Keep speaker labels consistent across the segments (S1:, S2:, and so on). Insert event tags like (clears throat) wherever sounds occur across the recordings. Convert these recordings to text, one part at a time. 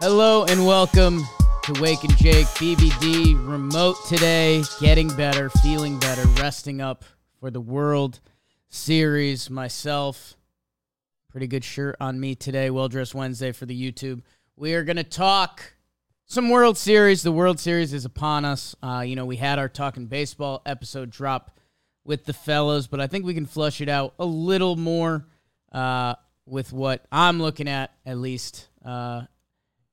S1: Hello and welcome to Wake and Jake BBD remote today, getting better, feeling better, resting up for the World Series. Myself, pretty good shirt on me today. Well dressed Wednesday for the YouTube. We are going to talk some World Series. The World Series is upon us. Uh, you know, we had our talking baseball episode drop with the fellows, but I think we can flush it out a little more uh, with what I'm looking at, at least. Uh,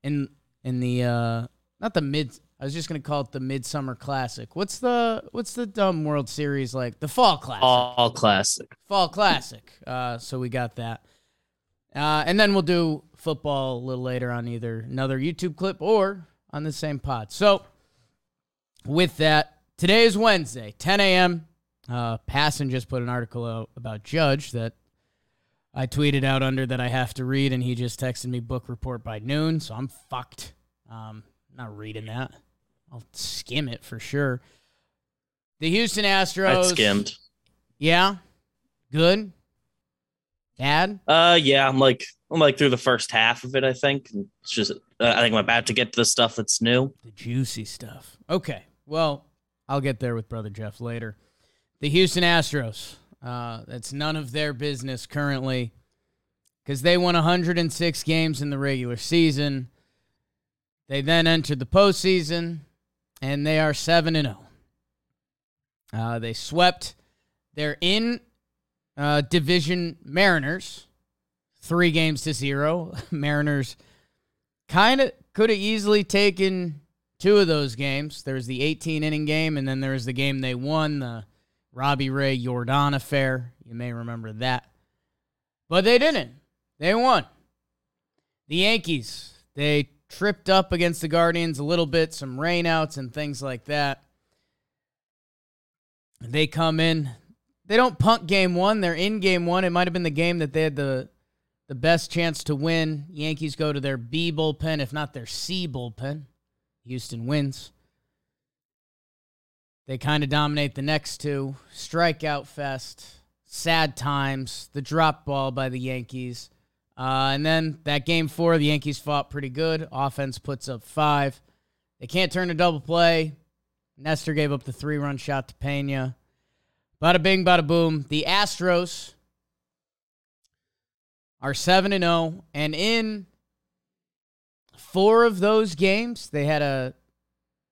S1: in in the uh not the mid I was just gonna call it the midsummer classic. What's the what's the dumb World Series like? The fall classic.
S2: All classic.
S1: Fall classic. Uh so we got that. Uh and then we'll do football a little later on either another YouTube clip or on the same pod. So with that, today is Wednesday, 10 a.m. Uh Passan just put an article out about Judge that I tweeted out under that I have to read, and he just texted me book report by noon, so I'm fucked. Um, not reading that. I'll skim it for sure. The Houston Astros.
S2: I skimmed.
S1: Yeah, good. Bad.
S2: Uh, yeah, I'm like I'm like through the first half of it. I think it's just uh, I think I'm about to get to the stuff that's new.
S1: The juicy stuff. Okay, well, I'll get there with brother Jeff later. The Houston Astros. Uh, that's none of their business currently because they won 106 games in the regular season. They then entered the postseason, and they are 7 and 0. Uh, they swept their in uh, division Mariners three games to zero. (laughs) Mariners kind of could have easily taken two of those games. There was the 18 inning game, and then there was the game they won, the Robbie Ray Yordan affair. You may remember that. But they didn't. They won. The Yankees, they tripped up against the Guardians a little bit, some rainouts and things like that. They come in. They don't punt game one. They're in game one. It might have been the game that they had the the best chance to win. Yankees go to their B bullpen, if not their C bullpen. Houston wins. They kind of dominate the next two. Strikeout fest, sad times, the drop ball by the Yankees. Uh, and then that game four, the Yankees fought pretty good. Offense puts up five. They can't turn a double play. Nestor gave up the three run shot to Pena. Bada bing, bada boom. The Astros are 7 and 0. And in four of those games, they had a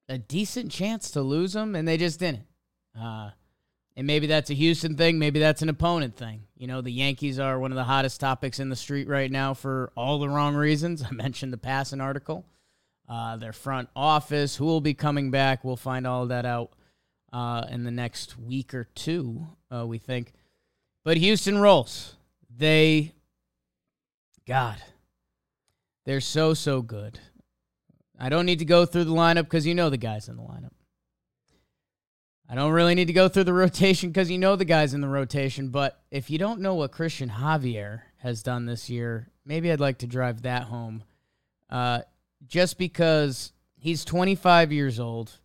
S1: a decent chance to lose them, and they just didn't. Uh, and maybe that's a Houston thing. Maybe that's an opponent thing. You know, the Yankees are one of the hottest topics in the street right now for all the wrong reasons. (laughs) I mentioned the Passan article. Uh, their front office, who will be coming back, we'll find all that out uh, in the next week or two, uh, we think. But Houston rolls. They, God, they're so, so good. I don't need to go through the lineup because you know the guys in the lineup. I don't really need to go through the (laughs) rotation because you know the guys in the rotation. But if you don't know what Christian Javier has done this year, maybe I'd like to drive that home. Uh, just because he's 25 years old,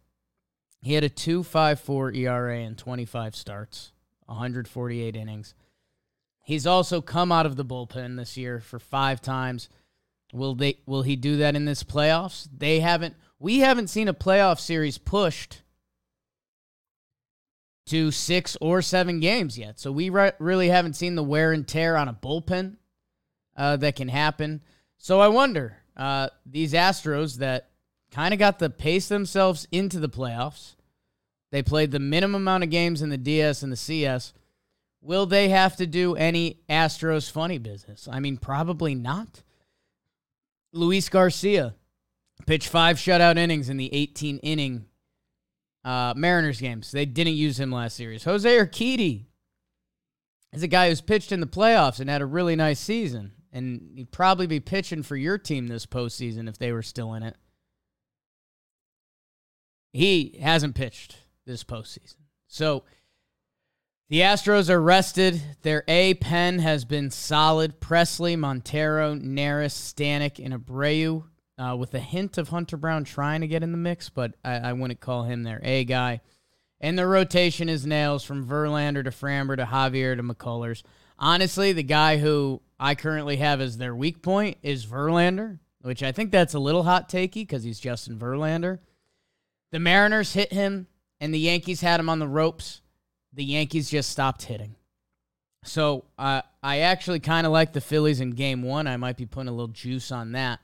S1: he had a 2.54 ERA in 25 starts, 148 innings. He's also come out of the bullpen this year for five times. Will they will he do that in this playoffs? They haven't we haven't seen a playoff series pushed to 6 or 7 games yet. So we re- really haven't seen the wear and tear on a bullpen uh, that can happen. So I wonder uh, these Astros that kind of got to pace themselves into the playoffs. They played the minimum amount of games in the DS and the CS. Will they have to do any Astros funny business? I mean, probably not. Luis Garcia pitched five shutout innings in the 18 inning uh, Mariners games. They didn't use him last series. Jose Urquidy is a guy who's pitched in the playoffs and had a really nice season. And he'd probably be pitching for your team this postseason if they were still in it. he hasn't pitched this postseason. So the Astros are rested. Their A pen has been solid. Pressly, Montero, Neris, Stanek, and Abreu, uh, with a hint of Hunter Brown trying to get in the mix, but I, I wouldn't call him their A guy. And the rotation is nails from Verlander to Framber to Javier to McCullers. Honestly, the guy who I currently have as their weak point is Verlander, which I think that's a little hot takey because he's Justin Verlander. The Mariners hit him, and the Yankees had him on the ropes. The Yankees just stopped hitting. So uh, I actually kind of like the Phillies in game one. I might be putting a little juice on that.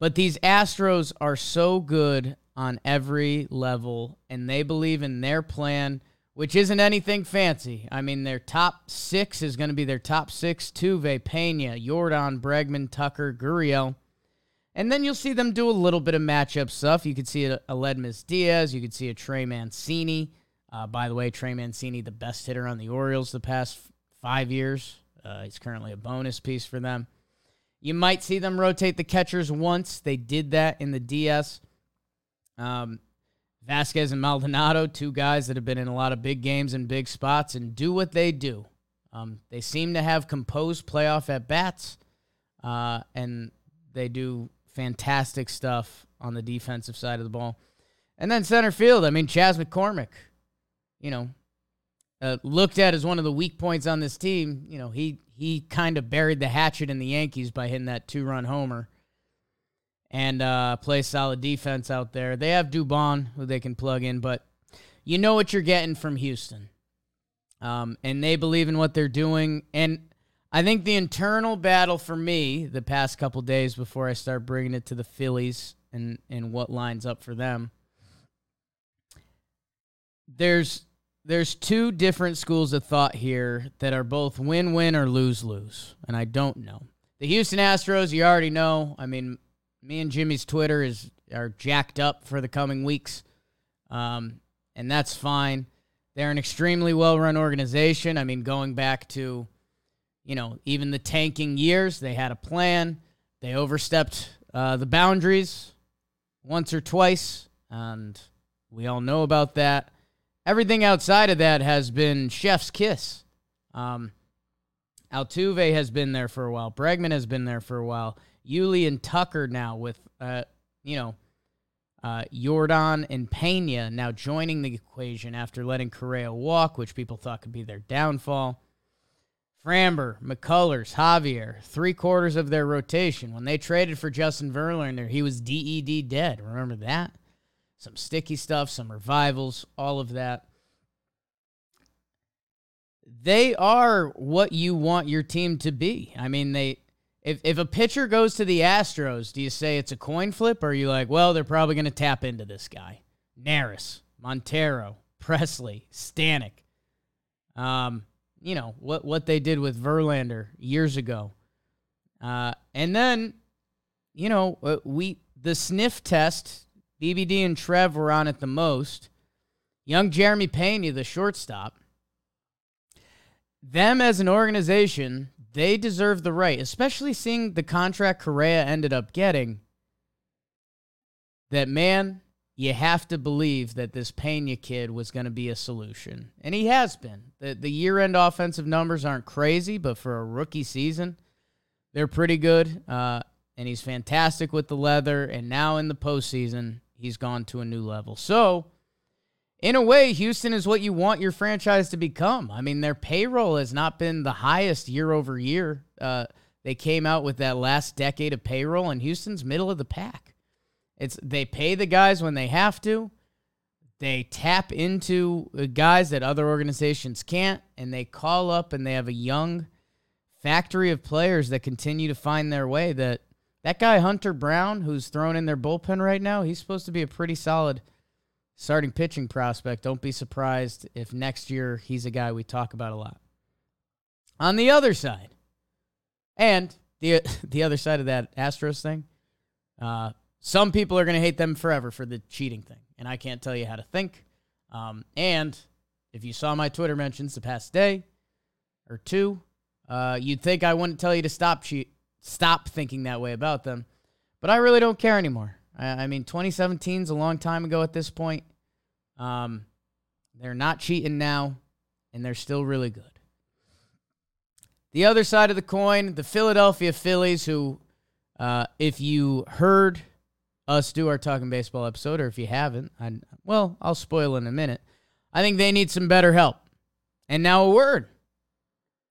S1: But these Astros are so good on every level, and they believe in their plan, which isn't anything fancy. I mean, their top six is going to be their top six Tuve, Pena, Yordan, Bregman, Tucker, Gurriel. And then you'll see them do a little bit of matchup stuff. You could see a, Aledmys Diaz. You could see a Trey Mancini. Uh, by the way, Trey Mancini, the best hitter on the Orioles the past five years. Uh, he's currently a bonus piece for them. You might see them rotate the catchers once. They did that in the DS. Um, Vazquez and Maldonado, two guys that have been in a lot of big games and big spots and do what they do. Um, they seem to have composed playoff at bats, uh, and they do fantastic stuff on the defensive side of the ball. And then center field, I mean, Chas McCormick, you know, uh, looked at as one of the weak points on this team. You know, he he kind of buried the hatchet in the Yankees by hitting that two run homer and uh, play solid defense out there. They have Dubon, who they can plug in, but you know what you're getting from Houston. Um, and they believe in what they're doing. And I think the internal battle for me the past couple days before I start bringing it to the Phillies and, and what lines up for them, there's there's two different schools of thought here that are both win-win or lose-lose, and I don't know. The Houston Astros, you already know. I mean, me and Jimmy's Twitter is are jacked up for the coming weeks, um, and that's fine. They're an extremely well-run organization. I mean, going back to, you know, even the tanking years, they had a plan. They overstepped uh, the boundaries once or twice, and we all know about that. Everything outside of that has been chef's kiss. Um, Altuve has been there for a while. Bregman has been there for a while. Yuli and Tucker now with, uh, you know, uh, Yordan and Pena now joining the equation after letting Correa walk, which people thought could be their downfall. Framber, McCullers, Javier, three quarters of their rotation. When they traded for Justin Verlander, he was DED dead. Remember that? Some sticky stuff, some revivals, all of that. They are what you want your team to be. I mean, they if if a pitcher goes to the Astros, do you say it's a coin flip or are you like, well, they're probably going to tap into this guy? Neris, Montero, Pressly, Stanek. Um, you know, what what they did with Verlander years ago. Uh, and then, you know, uh, we the sniff test, BBD and Trev were on it the most. Young Jeremy Pena, the shortstop. Them as an organization, they deserve the right, especially seeing the contract Correa ended up getting. That man, you have to believe that this Pena kid was going to be a solution. And he has been. The, the year end offensive numbers aren't crazy, but for a rookie season, they're pretty good. Uh, and he's fantastic with the leather. And now in the postseason, he's gone to a new level. So, in a way, Houston is what you want your franchise to become. I mean, their payroll has not been the highest year over year. Uh, they came out with that last decade of payroll, and Houston's middle of the pack. It's they pay the guys when they have to. They tap into guys that other organizations can't, and they call up and they have a young factory of players that continue to find their way. That that guy Hunter Brown, who's thrown in their bullpen right now, he's supposed to be a pretty solid starting pitching prospect. Don't be surprised if next year he's a guy we talk about a lot. On the other side, and the (laughs) the other side of that Astros thing, uh, some people are going to hate them forever for the cheating thing, and I can't tell you how to think. Um, and if you saw my Twitter mentions the past day or two, uh, you'd think I wouldn't tell you to stop cheat, stop thinking that way about them. But I really don't care anymore. I, I mean, 2017 is a long time ago at this point. Um, they're not cheating now, and they're still really good. The other side of the coin, the Philadelphia Phillies, who, uh, if you heard us do our Talking Baseball episode, or if you haven't, I, well, I'll spoil in a minute. I think they need some better help. And now a word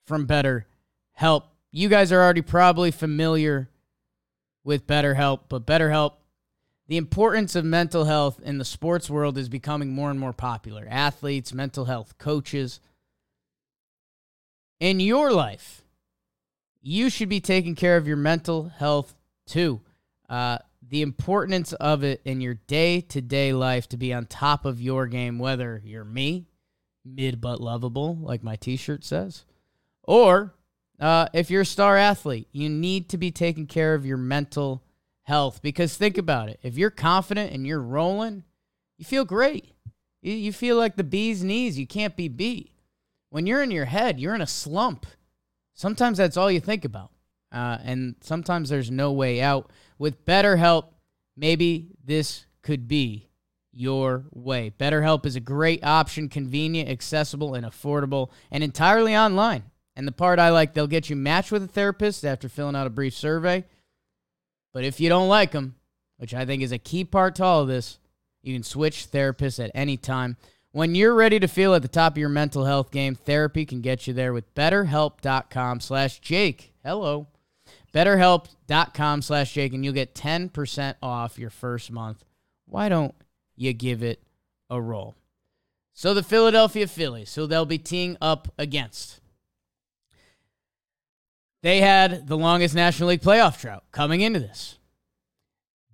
S1: from Better Help. You guys are already probably familiar with BetterHelp, but BetterHelp, the importance of mental health in the sports world is becoming more and more popular. Athletes, mental health coaches. In your life, you should be taking care of your mental health too. Uh, the importance of it in your day to day life to be on top of your game, whether you're me, mid but lovable, like my t shirt says, or uh, if you're a star athlete, you need to be taking care of your mental health because think about it. If you're confident and you're rolling, you feel great. You, you feel like the bee's knees. You can't be beat. When you're in your head, you're in a slump. Sometimes that's all you think about. Uh, and sometimes there's no way out. With BetterHelp, maybe this could be your way. BetterHelp is a great option, convenient, accessible, and affordable, and entirely online. And the part I like, they'll get you matched with a therapist after filling out a brief survey. But if you don't like them, which I think is a key part to all of this, you can switch therapists at any time. When you're ready to feel at the top of your mental health game, therapy can get you there with betterhelp.com slash Jake. Hello. BetterHelp.com slash Jake, and you'll get 10% off your first month. Why don't you give it a roll? So the Philadelphia Phillies, who they'll be teeing up against. They had the longest National League playoff drought coming into this.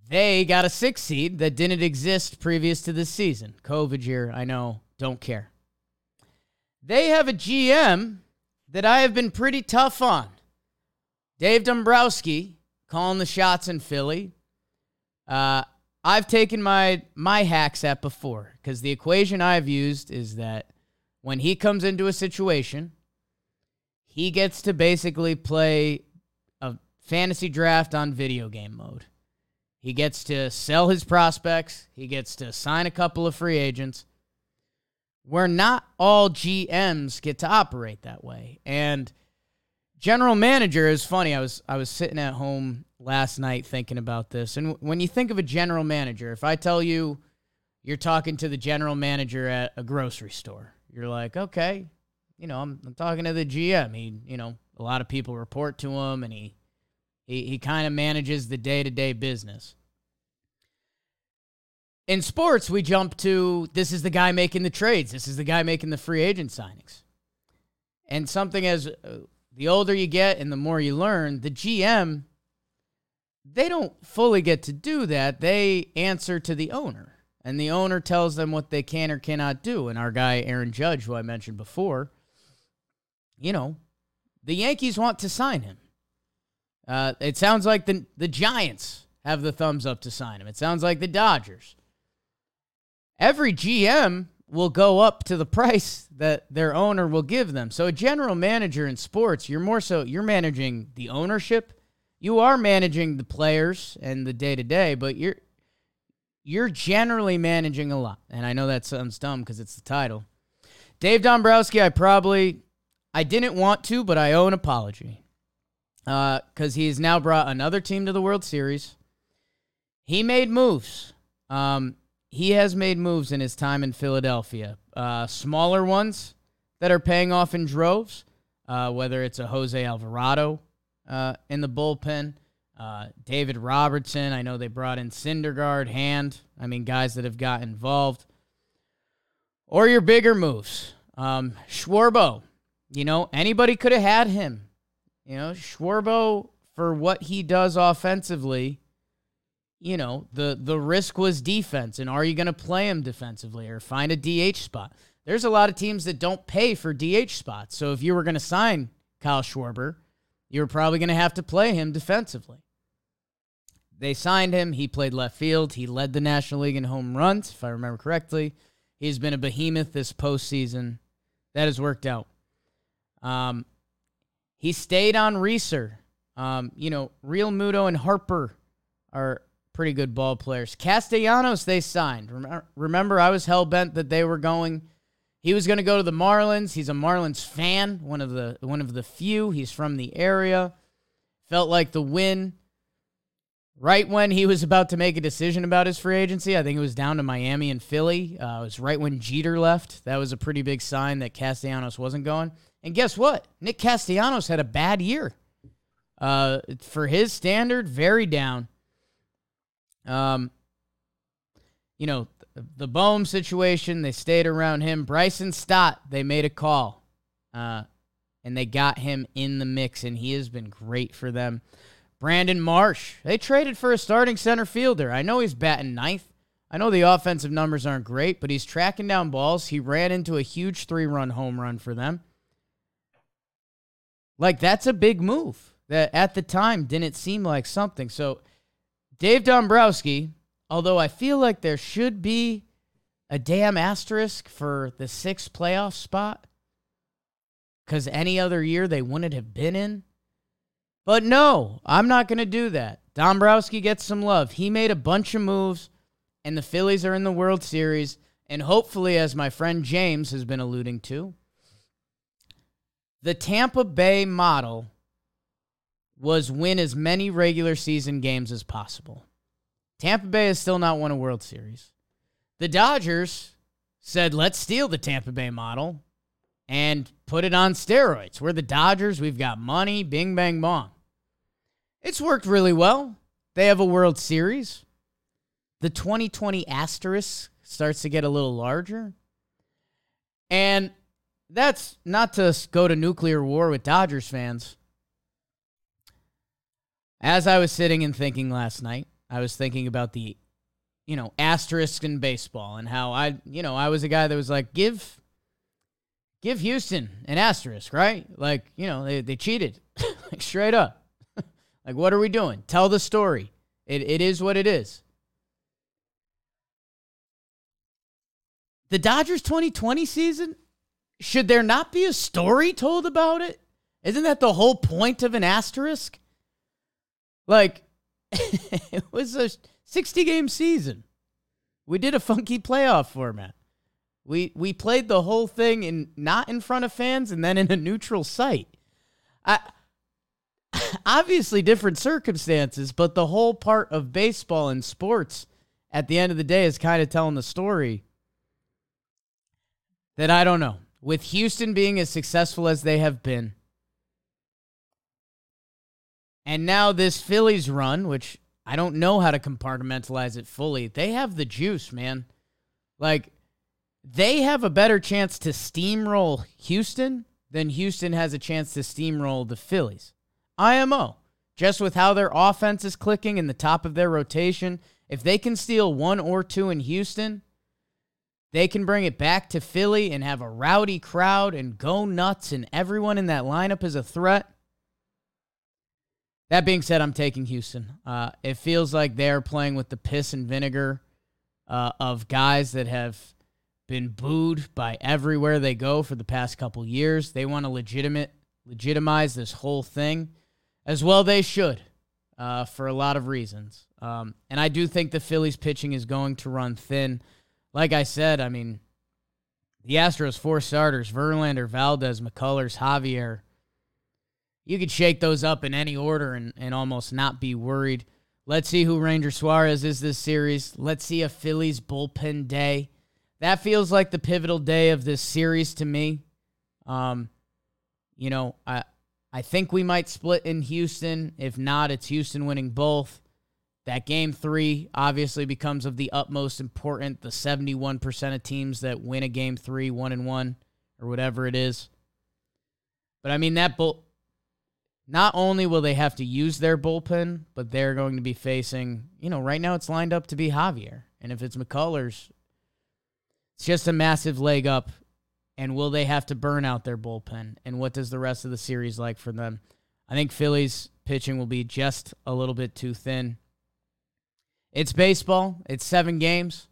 S1: They got a six seed that didn't exist previous to this season. COVID year, I know, don't care. They have a GM that I have been pretty tough on. Dave Dombrowski calling the shots in Philly. Uh, I've taken my my hacks at before because the equation I've used is that when he comes into a situation, he gets to basically play a fantasy draft on video game mode. He gets to sell his prospects, he gets to sign a couple of free agents. Where not all GMs get to operate that way. And general manager is funny. I was I was sitting at home last night thinking about this. And when you think of a general manager, if I tell you you're talking to the general manager at a grocery store, you're like, "Okay, you know, I'm, I'm talking to the GM. He, you know, a lot of people report to him and he he, he kind of manages the day-to-day business. In sports, we jump to this is the guy making the trades. This is the guy making the free agent signings. And something as uh, the older you get and the more you learn, the GM they don't fully get to do that. They answer to the owner. And the owner tells them what they can or cannot do. And our guy Aaron Judge, who I mentioned before, you know, the Yankees want to sign him. Uh, it sounds like the the Giants have the thumbs up to sign him. It sounds like the Dodgers. Every GM will go up to the price that their owner will give them. So a general manager in sports, you're more so you're managing the ownership. You are managing the players and the day to day, but you're you're generally managing a lot. And I know that sounds dumb because it's the title. Dave Dombrowski, I probably I didn't want to, but I owe an apology. Because uh, he's now brought another team to the World Series. He made moves. Um, he has made moves in his time in Philadelphia. Uh, smaller ones that are paying off in droves, uh, whether it's a Jose Alvarado uh, in the bullpen, uh, David Robertson. I know they brought in Syndergaard, Hand. I mean, guys that have got involved. Or your bigger moves. Um, Schwarbo, you know, anybody could have had him. You know, Schwarbo for what he does offensively, you know, the the risk was defense and are you going to play him defensively or find a DH spot? There's a lot of teams that don't pay for DH spots. So if you were going to sign Kyle Schwarber, you were probably going to have to play him defensively. They signed him. He played left field. He led the National League in home runs, if I remember correctly. He's been a behemoth this postseason. That has worked out. Um, he stayed on Reeser. Um, you know, Realmuto and Harper are pretty good ball players. Castellanos, they signed. Remember, I was hell bent that they were going. He was going to go to the Marlins. He's a Marlins fan, one of the one of the few. He's from the area. Felt like the win. Right when he was about to make a decision about his free agency, I think it was down to Miami and Philly. Uh, it was right when Jeter left. That was a pretty big sign that Castellanos wasn't going. And guess what? Nick Castellanos had a bad year. Uh, for his standard, very down. Um, you know, the Bohm situation, they stayed around him. Bryson Stott, they made a call. Uh, and they got him in the mix, and he has been great for them. Brandon Marsh, they traded for a starting center fielder. I know he's batting ninth. I know the offensive numbers aren't great, but he's tracking down balls. He ran into a huge three run home run for them. Like, that's a big move that at the time didn't seem like something. So, Dave Dombrowski, although I feel like there should be a damn asterisk for the sixth playoff spot, because any other year they wouldn't have been in. But no, I'm not going to do that. Dombrowski gets some love. He made a bunch of moves, and the Phillies are in the World Series. And hopefully, as my friend James has been alluding to, the Tampa Bay model was win as many regular season games as possible. Tampa Bay has still not won a World Series. The Dodgers said, let's steal the Tampa Bay model and put it on steroids. We're the Dodgers. We've got money. Bing, bang, bong. It's worked really well. They have a World Series. The 2020 asterisk starts to get a little larger. And that's not to go to nuclear war with Dodgers fans. As I was sitting and thinking last night, I was thinking about the, you know, asterisk in baseball and how I, you know, I was a guy that was like, give, give Houston an asterisk, right? Like, you know, they, they cheated, (laughs) like straight up. (laughs) like, what are we doing? Tell the story. It, it is what it is. The Dodgers 2020 season, should there not be a story told about it? Isn't that the whole point of an asterisk? Like, (laughs) it was a 60 game season. We did a funky playoff format. We we played the whole thing in not in front of fans and then in a neutral site. I (laughs) obviously different circumstances, but the whole part of baseball and sports at the end of the day is kind of telling the story that I don't know. With Houston being as successful as they have been, and now this Phillies run, which I don't know how to compartmentalize it fully, they have the juice, man. Like, they have a better chance to steamroll Houston than Houston has a chance to steamroll the Phillies. IMO, just with how their offense is clicking in the top of their rotation, if they can steal one or two in Houston, they can bring it back to Philly and have a rowdy crowd and go nuts, and everyone in that lineup is a threat. That being said, I'm taking Houston. Uh, it feels like they're playing with the piss and vinegar uh, of guys that have been booed by everywhere they go for the past couple years. They want to legitimate legitimize this whole thing, as well they should, uh, for a lot of reasons. Um, and I do think the Phillies pitching is going to run thin like I said, I mean, the Astros four starters: Verlander, Valdez, McCullers, Javier. You could shake those up in any order and, and almost not be worried. Let's see who Ranger Suarez is this series. Let's see a Phillies bullpen day. That feels like the pivotal day of this series to me. Um, you know, I I think we might split in Houston. If not, it's Houston winning both. That game three obviously becomes of the utmost important. The 71% of teams that win a game three, one and one, or whatever it is. But I mean, that bull. Not only will they have to use their bullpen, but they're going to be facing, you know, right now it's lined up to be Javier. And if it's McCullers, it's just a massive leg up. And will they have to burn out their bullpen? And what does the rest of the series like for them? I think Phillies pitching will be just a little bit too thin. It's baseball. It's seven games.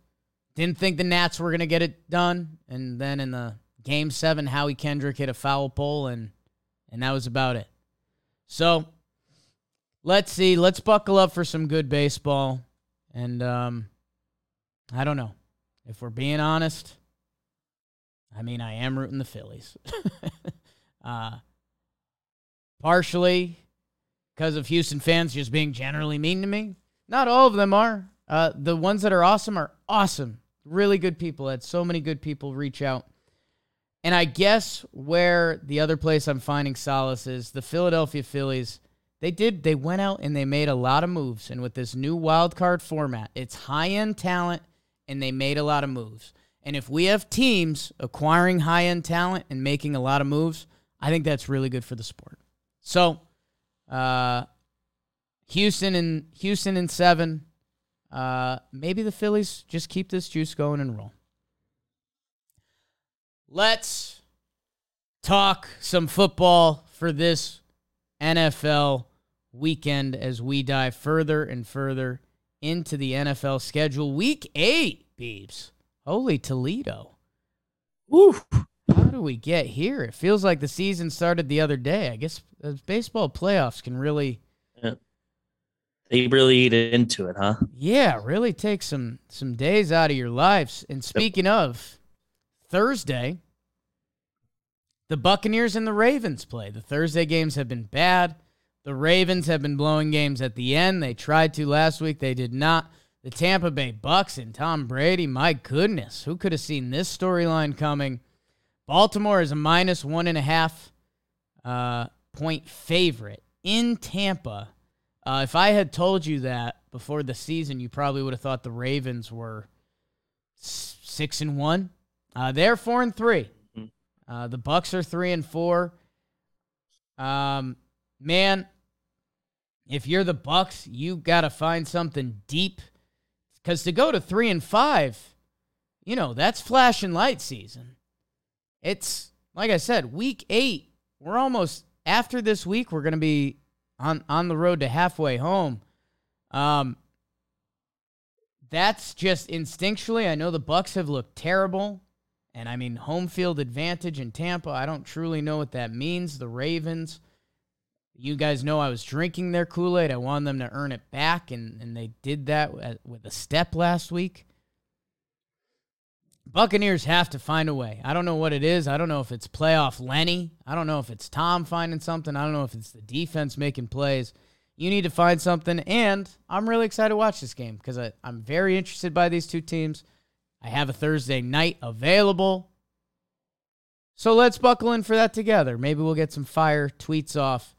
S1: Didn't think the Nats were going to get it done. And then in the game seven, Howie Kendrick hit a foul pole, and, and that was about it. So let's see. Let's buckle up for some good baseball. And um, I don't know. If we're being honest, I mean, I am rooting the Phillies. (laughs) uh, partially because of Houston fans just being generally mean to me. Not all of them are. Uh, the ones that are awesome are awesome. Really good people. I had so many good people reach out. And I guess where the other place I'm finding solace is the Philadelphia Phillies. They did. They went out and they made a lot of moves. And with this new wild card format, it's high end talent, and they made a lot of moves. And if we have teams acquiring high end talent and making a lot of moves, I think that's really good for the sport. So, uh, Houston and Houston in seven. Uh, maybe the Phillies just keep this juice going and roll. Let's talk some football for this NFL weekend as we dive further and further into the NFL schedule. Week eight, Beebs. Holy Toledo.
S2: Woo.
S1: How do we get here? It feels like the season started the other day. I guess uh, baseball playoffs can really
S2: They really eat into it, huh?
S1: Yeah, really take some some days out of your lives. And speaking of Thursday, the Buccaneers and the Ravens play. The Thursday games have been bad. The Ravens have been blowing games at the end. They tried to last week. They did not. The Tampa Bay Bucks and Tom Brady, my goodness, who could have seen this storyline coming? Baltimore is a minus one and a half uh, point favorite in Tampa. Uh, if I had told you that before the season, you probably would have thought the Ravens were six and one. Uh, they're four and three.
S2: Mhm.
S1: Uh, the Bucks are three and four. Um, man, if you're the Bucks, you got to find something deep because to go to three and five, you know that's flash and light season. It's like I said, week eight. We're almost after this week. We're gonna be on on the road to halfway home. Um, that's just instinctually. I know the Bucks have looked terrible, and I mean home field advantage in Tampa. I don't truly know what that means. The Ravens. You guys know I was drinking their Kool Aid. I wanted them to earn it back, and, and they did that with a step last week. Buccaneers have to find a way. I don't know what it is. I don't know if it's playoff Lenny. I don't know if it's Tom finding something. I don't know if it's the defense making plays. You need to find something. And I'm really excited to watch this game because I'm very interested by these two teams. I have a Thursday night available. So let's buckle in for that together. Maybe we'll get some fire tweets off.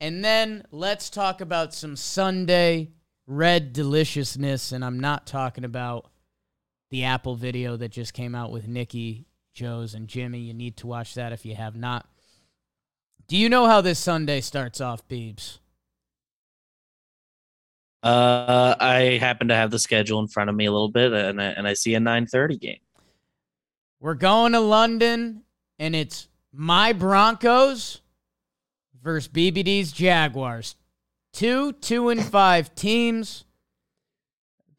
S1: And then let's talk about some Sunday red deliciousness. And I'm not talking about the Apple video that just came out with Nikki, Joe's, and Jimmy. You need to watch that if you have not. Do you know how this Sunday starts off, Beebs?
S2: Uh, I happen to have the schedule in front of me a little bit, and I, and I see a 9:30 game.
S1: We're going to London, and it's my Broncos versus BBD's Jaguars. Two, two, and five teams.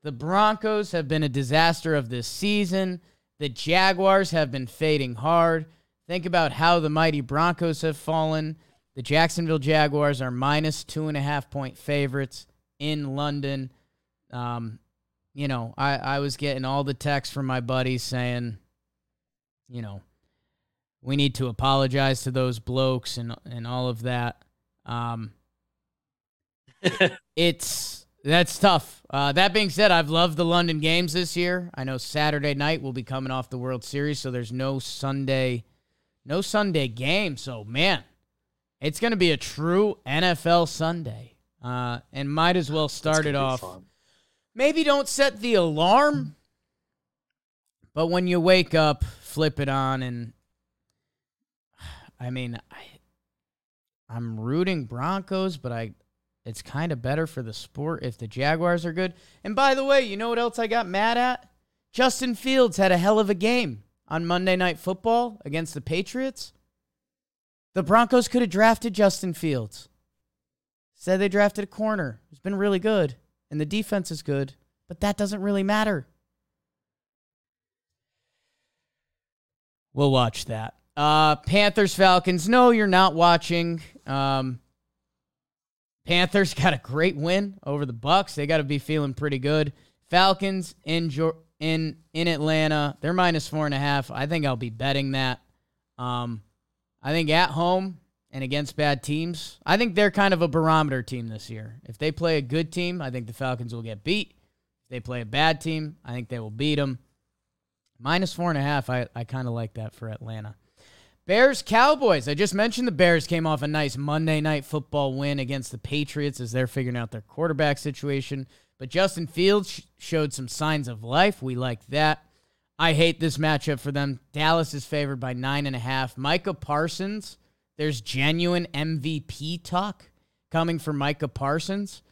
S1: The Broncos have been a disaster of this season. The Jaguars have been fading hard. Think about how the mighty Broncos have fallen. The Jacksonville Jaguars are minus two and a half point favorites in London. Um, you know, I, I was getting all the texts from my buddies saying, you know, we need to apologize to those blokes and and all of that. Um, (laughs) it's that's tough. Uh, that being said, I've loved the London games this year. I know Saturday night will be coming off the World Series, so there's no Sunday, no Sunday game. So man, it's going to be a true NFL Sunday, uh, and might as well start it off. Maybe don't set the alarm, but when you wake up, flip it on, and I mean, I, I'm rooting Broncos, but I it's kind of better for the sport if the Jaguars are good. And by the way, you know what else I got mad at? Justin Fields had a hell of a game on Monday Night Football against the Patriots. The Broncos could have drafted Justin Fields. Said they drafted a corner who's been really good, and the defense is good, but that doesn't really matter. We'll watch that. Uh, Panthers Falcons. No, you're not watching. Um, Panthers (laughs) got a great win over the Bucks. They got to be feeling pretty good. Falcons in in in Atlanta, they're minus four and a half. I think I'll be betting that. Um, I think at home and against bad teams, I think they're kind of a barometer team this year. If they play a good team, I think the Falcons will get beat. If they play a bad team, I think they will beat them. Minus four and a half, I, I kind of like that for Atlanta. Bears Cowboys. I just mentioned the Bears came off a nice Monday night football win against the Patriots as they're figuring out their quarterback situation. But Justin Fields sh- showed some signs of life. We like that. I hate this matchup for them. Dallas is favored by nine and a half. Micah Parsons, there's genuine MVP talk coming from Micah Parsons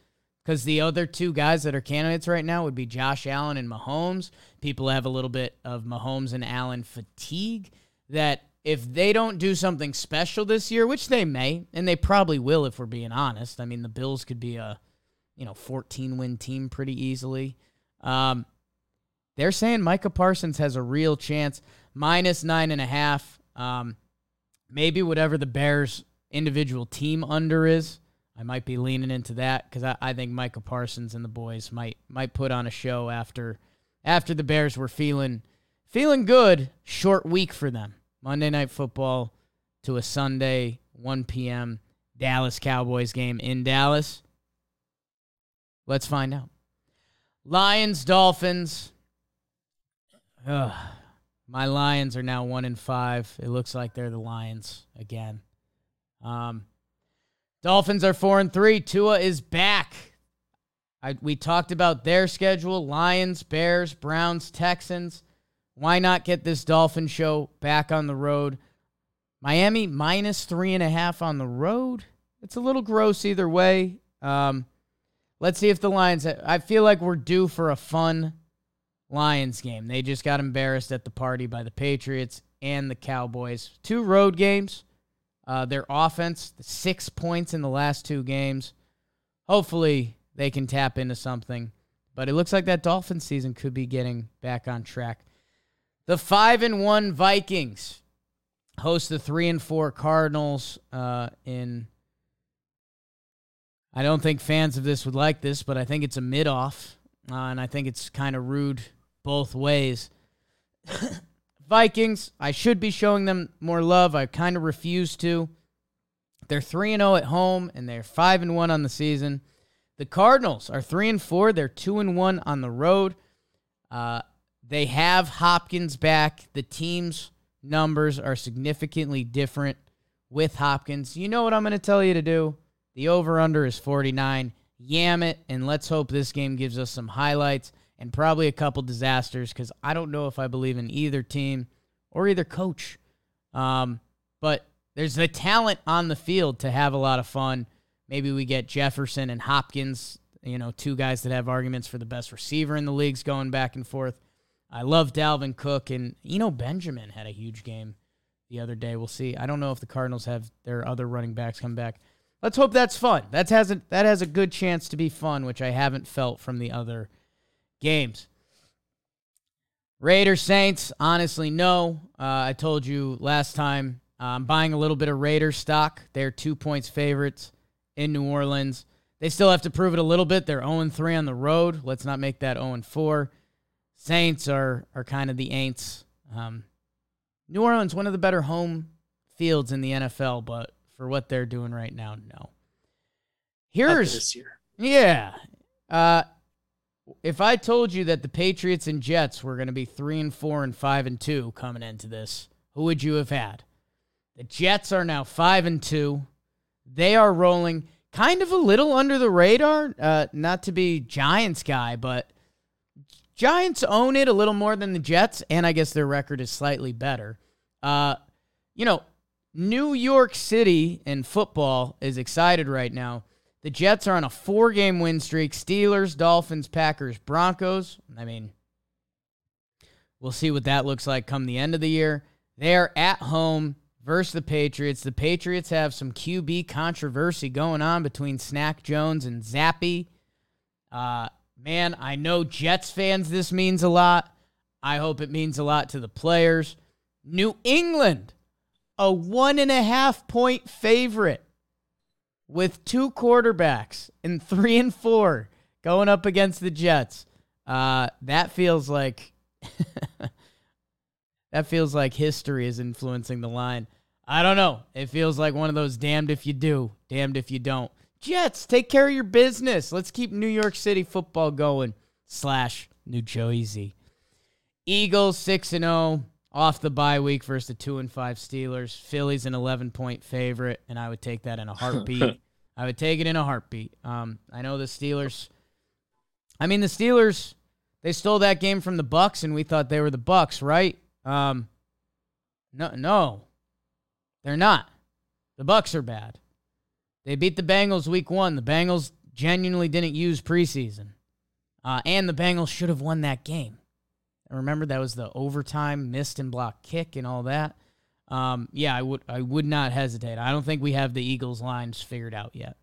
S1: because the other two guys that are candidates right now would be Josh Allen and Mahomes. People have a little bit of Mahomes and Allen fatigue that if they don't do something special this year, which they may, and they probably will if we're being honest. I mean, the Bills could be a, you know, 14 win team pretty easily. Um, they're saying Micah Parsons has a real chance, minus nine and a half. Um, maybe whatever the Bears individual team under is. I might be leaning into that because I, I think Micah Parsons and the boys might might put on a show after after the Bears were feeling feeling good. Short week for them. Monday Night Football to a Sunday 1 p.m. Dallas Cowboys game in Dallas. Let's find out. Lions Dolphins. Ugh. My Lions are now one in five. It looks like they're the Lions again. Um, Dolphins are four and three. Tua is back. I, we talked about their schedule: Lions, Bears, Browns, Texans. Why not get this Dolphin show back on the road? Miami minus three and a half on the road. It's a little gross either way. Um, let's see if the Lions. I feel like we're due for a fun Lions game. They just got embarrassed at the party by the Patriots and the Cowboys. Two road games. Uh, their offense, six points in the last two games. Hopefully, they can tap into something. But it looks like that Dolphin season could be getting back on track. The five and one Vikings host the three and four Cardinals uh, in. I don't think fans of this would like this, but I think it's a mid off, uh, and I think it's kind of rude both ways. (coughs) Vikings, I should be showing them more love. I kind of refuse to. They're 3 and 0 at home and they're 5 and 1 on the season. The Cardinals are 3 and 4, they're 2 and 1 on the road. Uh, they have Hopkins back. The team's numbers are significantly different with Hopkins. You know what I'm going to tell you to do? The over under is 49. Yam it, and let's hope this game gives us some highlights and probably a couple disasters because I don't know if I believe in either team or either coach. Um, but there's the talent on the field to have a lot of fun. Maybe we get Jefferson and Hopkins, you know, two guys that have arguments for the best receiver in the leagues going back and forth. I love Dalvin Cook and Eno Benjamin had a huge game the other day. We'll see. I don't know if the Cardinals have their other running backs come back. Let's hope that's fun. That has a, that has a good chance to be fun, which I haven't felt from the other games. Raiders Saints, honestly, no. Uh, I told you last time uh, I'm buying a little bit of Raiders stock. They're two points favorites in New Orleans. They still have to prove it a little bit. They're 0 3 on the road. Let's not make that 0 4. Saints are are kind of the Aints. Um, New Orleans, one of the better home fields in the NFL, but for what they're doing right now, no. Here's
S2: this year.
S1: Yeah. Uh, if I told you that the Patriots and Jets were going to be three and four and five and two coming into this, who would you have had? The Jets are now five and two. They are rolling kind of a little under the radar. Uh, not to be Giants guy, but Giants own it a little more than the Jets, and I guess their record is slightly better. Uh, you know, New York City in football is excited right now. The Jets are on a four game win streak. Steelers, Dolphins, Packers, Broncos. I mean, we'll see what that looks like come the end of the year. They're at home versus the Patriots. The Patriots have some QB controversy going on between Snack Jones and Zappe. Uh, man, I know Jets fans, this means a lot. I hope it means a lot to the players. New England, a one and a half point favorite with two quarterbacks in (laughs) three and four going up against the Jets. Uh, that feels like (laughs) that feels like history is influencing the line. I don't know. It feels like one of those damned if you do, damned if you don't. Jets, take care of your business. Let's keep New York City football going. Slash New Jersey. Eagles six and zero off the bye week versus the two and five Steelers. Philly's an eleven point favorite, and I would take that in a heartbeat. (laughs) I would take it in a heartbeat. Um, I know the Steelers. I mean, the Steelers. They stole that game from the Bucs, and we thought they were the Bucs, right? Um, no, no, they're not. The Bucs are bad. They beat the Bengals week one. The Bengals genuinely didn't use preseason, uh, and the Bengals should have won that game. Remember that was the overtime missed and blocked kick and all that. Um, yeah, I would I would not hesitate. I don't think we have the Eagles lines figured out yet.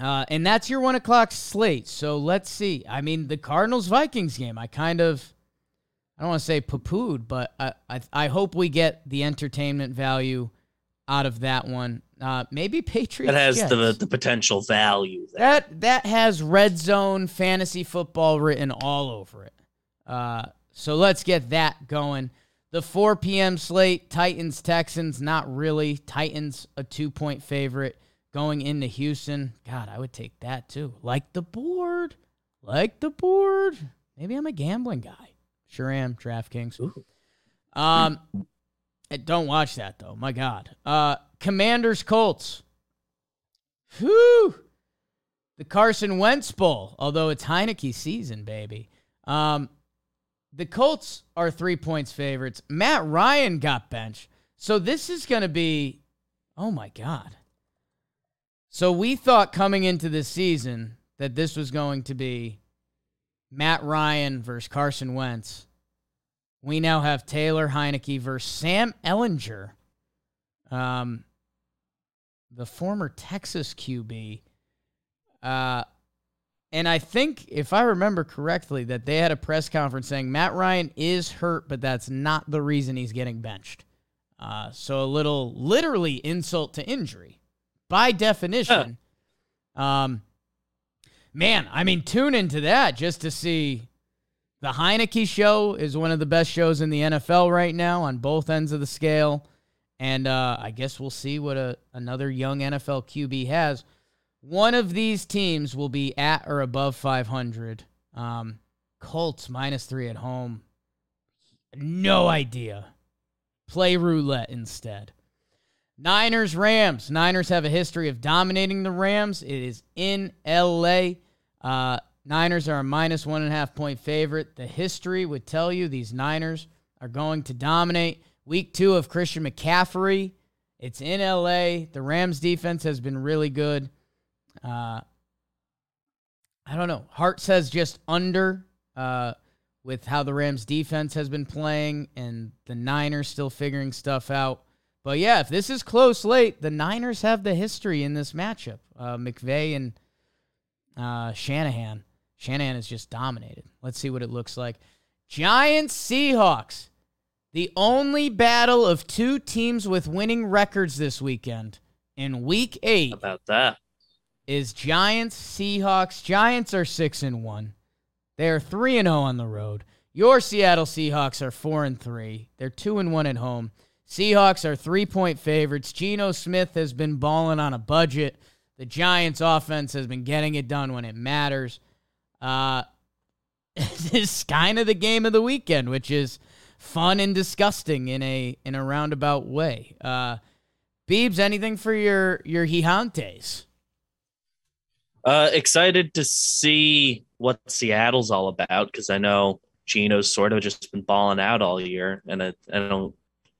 S1: Uh, and that's your one o'clock slate. So let's see. I mean, the Cardinals Vikings game. I kind of, I don't want to say poo-pooed, but I, I, I hope we get the entertainment value out of that one. Uh, maybe Patriots.
S2: That has
S1: Jets.
S2: the the potential value there.
S1: That that has red zone fantasy football written all over it. Uh, so let's get that going. The 4 p.m. slate, Titans Texans, not really. Titans a two point favorite going into Houston. God, I would take that too. Like the board, like the board. Maybe I'm a gambling guy. Sure am. DraftKings.
S2: Ooh.
S1: Um, don't watch that though. My God. Uh, Commanders Colts. Whew. The Carson Wentz Bowl, although it's Heinicke season, baby. Um, the Colts are three points favorites. Matt Ryan got benched. So this is going to be, oh my God. So we thought coming into this season that this was going to be Matt Ryan versus Carson Wentz. We now have Taylor Heinicke versus Sam Ehlinger, um, the former Texas QB. Uh, and I think, if I remember correctly, that they had a press conference saying Matt Ryan is hurt, but that's not the reason he's getting benched. Uh, so a little literally insult to injury by definition. Um, man, I mean, tune into that just to see the Heinicke show is one of the best shows in the NFL right now on both ends of the scale. And uh, I guess we'll see what a, another young NFL QB has. One of these teams will be at or above 500. Um, Colts minus three at home. No idea. Play roulette instead. Niners, Rams. Niners have a history of dominating the Rams. It is in LA. Uh, Niners are a minus one and a half point favorite. The history would tell you these Niners are going to dominate. Week two of Christian McCaffrey. It's in LA. The Rams defense has been really good. Uh, I don't know. Hart says just under uh, with how the Rams defense has been playing and the Niners still figuring stuff out. But yeah, if this is close late, the Niners have the history in this matchup. Uh, McVay and uh, Shanahan. Shanahan has just dominated. Let's see what it looks like. Giants Seahawks. The only battle of two teams with winning records this weekend in week eight
S2: about that.
S1: Is Giants Seahawks. Giants are 6 and 1. They are 3 and 0 on the road. Your Seattle Seahawks are 4 and 3. They're 2 and 1 at home. Seahawks are 3-point favorites. Geno Smith has been balling on a budget. The Giants offense has been getting it done when it matters. Uh (laughs) this is kind of the game of the weekend, which is fun and disgusting in a in a roundabout way. Uh Beebs, anything for your your Gigantes?
S2: Uh, excited to see what Seattle's all about because I know Geno's sort of just been balling out all year, and I, I don't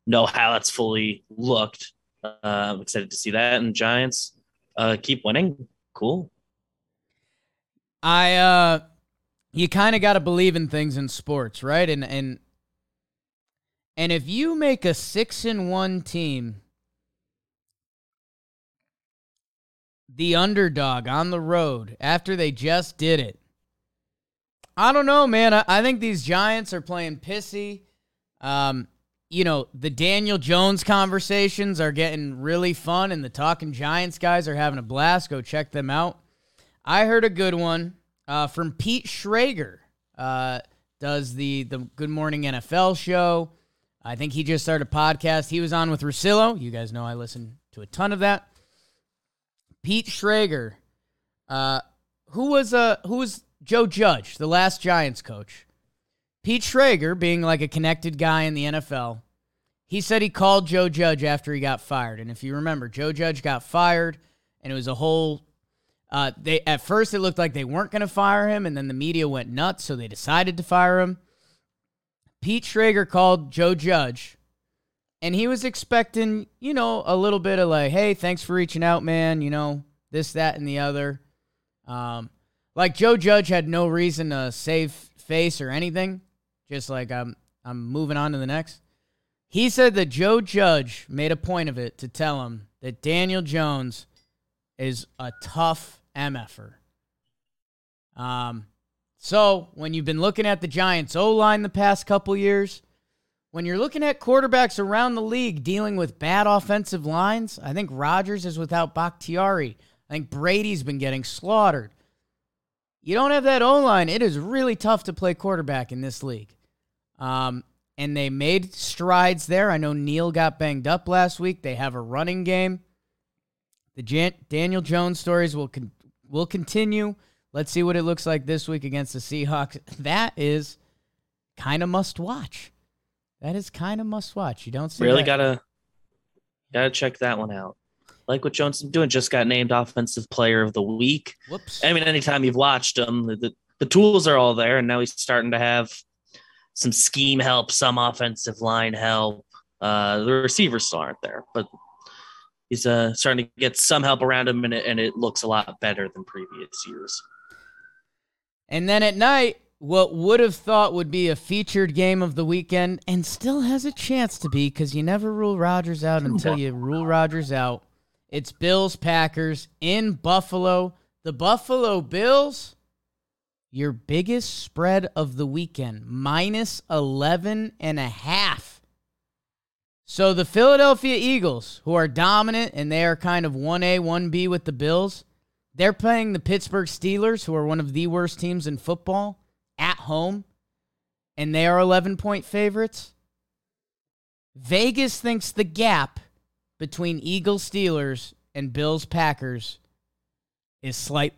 S2: know how that's fully looked. Uh, I'm excited to see that, and Giants uh, keep winning. Cool.
S1: I uh you kind of got to believe in things in sports, right? And and and if you make a 6 and 1 team the underdog on the road after they just did it. I don't know, man. I, I think these Giants are playing pissy. Um you know, the Daniel Jones conversations are getting really fun, and the Talking Giants guys are having a blast. Go check them out. I heard a good one uh, from Pete Schrager. Uh, does the the Good Morning NFL show. I think he just started a podcast. He was on with Russillo. You guys know I listen to a ton of that. Pete Schrager, uh, who was uh, who was Joe Judge, the last Giants coach. Pete Schrager, being like a connected guy in the NFL, he said he called Joe Judge after he got fired. And if you remember, Joe Judge got fired, and it was a whole. Uh, they at first it looked like they weren't going to fire him, and then the media went nuts, so they decided to fire him. Pete Schrager called Joe Judge, and he was expecting, you know, a little bit of like, "Hey, thanks for reaching out, man. You know, this, that, and the other." Um, like Joe Judge had no reason to save face or anything. Just like I'm I'm moving on to the next. He said that Joe Judge made a point of it to tell him that Daniel Jones is a tough MFer. Um, so when you've been looking at the Giants O line the past couple years, when you're looking at quarterbacks around the league dealing with bad offensive lines, I think Rodgers is without Bakhtiari. I think Brady's been getting slaughtered. You don't have that O line. It is really tough to play quarterback in this league. Um, and they made strides there. I know Neal got banged up last week. They have a running game. The Jan- Daniel Jones stories will con- will continue. Let's see what it looks like this week against the Seahawks. (laughs) That is kind of must watch. That is kind of must watch. You don't see
S2: really
S1: that.
S2: gotta gotta check that one out. Like what Jones is doing, just got named offensive player of the week.
S1: Whoops.
S2: I mean, anytime you've watched him, the, the, the tools are all there, and now he's starting to have some scheme help, some offensive line help. Uh, the receivers still aren't there, but he's uh, starting to get some help around him, and it, and it looks a lot better than previous years.
S1: And then at night, what would have thought would be a featured game of the weekend, and still has a chance to be, because you never rule Rodgers out until you rule Rodgers out. It's Bills Packers in Buffalo. The Buffalo Bills, your biggest spread of the weekend, minus 11 and a half. So the Philadelphia Eagles, who are dominant and they are kind of 1A, 1B with the Bills, they're playing the Pittsburgh Steelers, who are one of the worst teams in football, at home, and they are 11 point favorites. Vegas thinks the gap between Eagles Steelers and Bills Packers is slight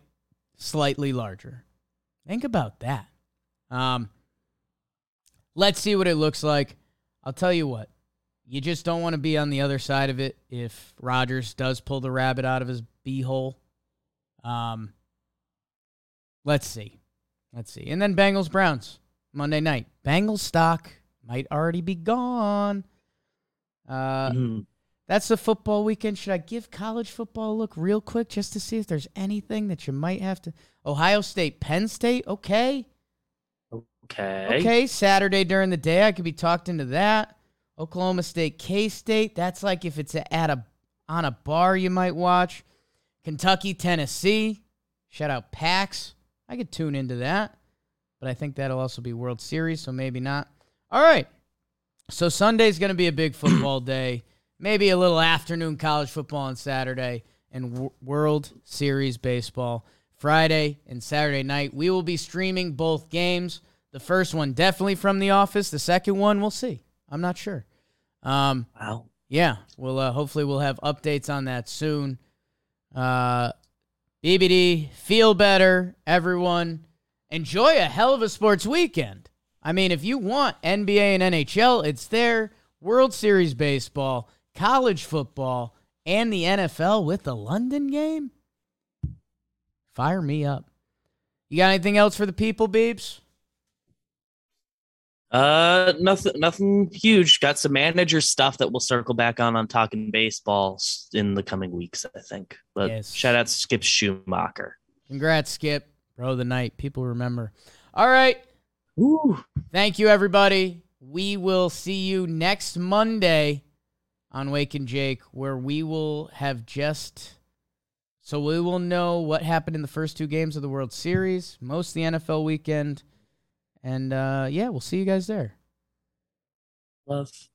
S1: slightly larger. Think about that. Um let's see what it looks like. I'll tell you what. You just don't want to be on the other side of it if Rodgers does pull the rabbit out of his beehole. Um let's see. Let's see. And then Bengals Browns Monday night. Bengals stock might already be gone. Uh
S2: Mhm.
S1: that's the football weekend. Should I give college football a look real quick just to see if there's anything that you might have to? Ohio State, Penn State, okay.
S2: Okay.
S1: Okay, Saturday during the day, I could be talked into that. Oklahoma State, K State, that's like if it's at a on a bar you might watch. Kentucky, Tennessee, shout out Pax. I could tune into that, but I think that'll also be World Series, so maybe not. All right, so Sunday's going to be a big (clears throat) football day. Maybe a little afternoon college football on Saturday and w- World Series baseball Friday and Saturday night. We will be streaming both games. The first one definitely from the office. The second one we'll see. I'm not sure. Um,
S2: Wow.
S1: yeah, we'll uh, hopefully we'll have updates on that soon. Uh, BBD, feel better, everyone. Enjoy a hell of a sports weekend. I mean, if you want NBA and NHL, it's there. World Series baseball, college football, and the NFL with the London game. Fire me up. You got anything else for the people, Beeps?
S2: Uh, nothing, nothing huge. Got some manager stuff that we'll circle back on on talking baseball in the coming weeks. I think. But
S1: Yes.
S2: shout out to Skip Schumaker.
S1: Congrats, Skip. Bro the night. People remember. All right.
S2: Ooh.
S1: Thank you, everybody. We will see you next Monday on Wake and Jake, where we will have just. So we will know what happened in the first two games of the World Series, most of the NFL weekend. And uh, yeah, we'll see you guys there.
S2: Love.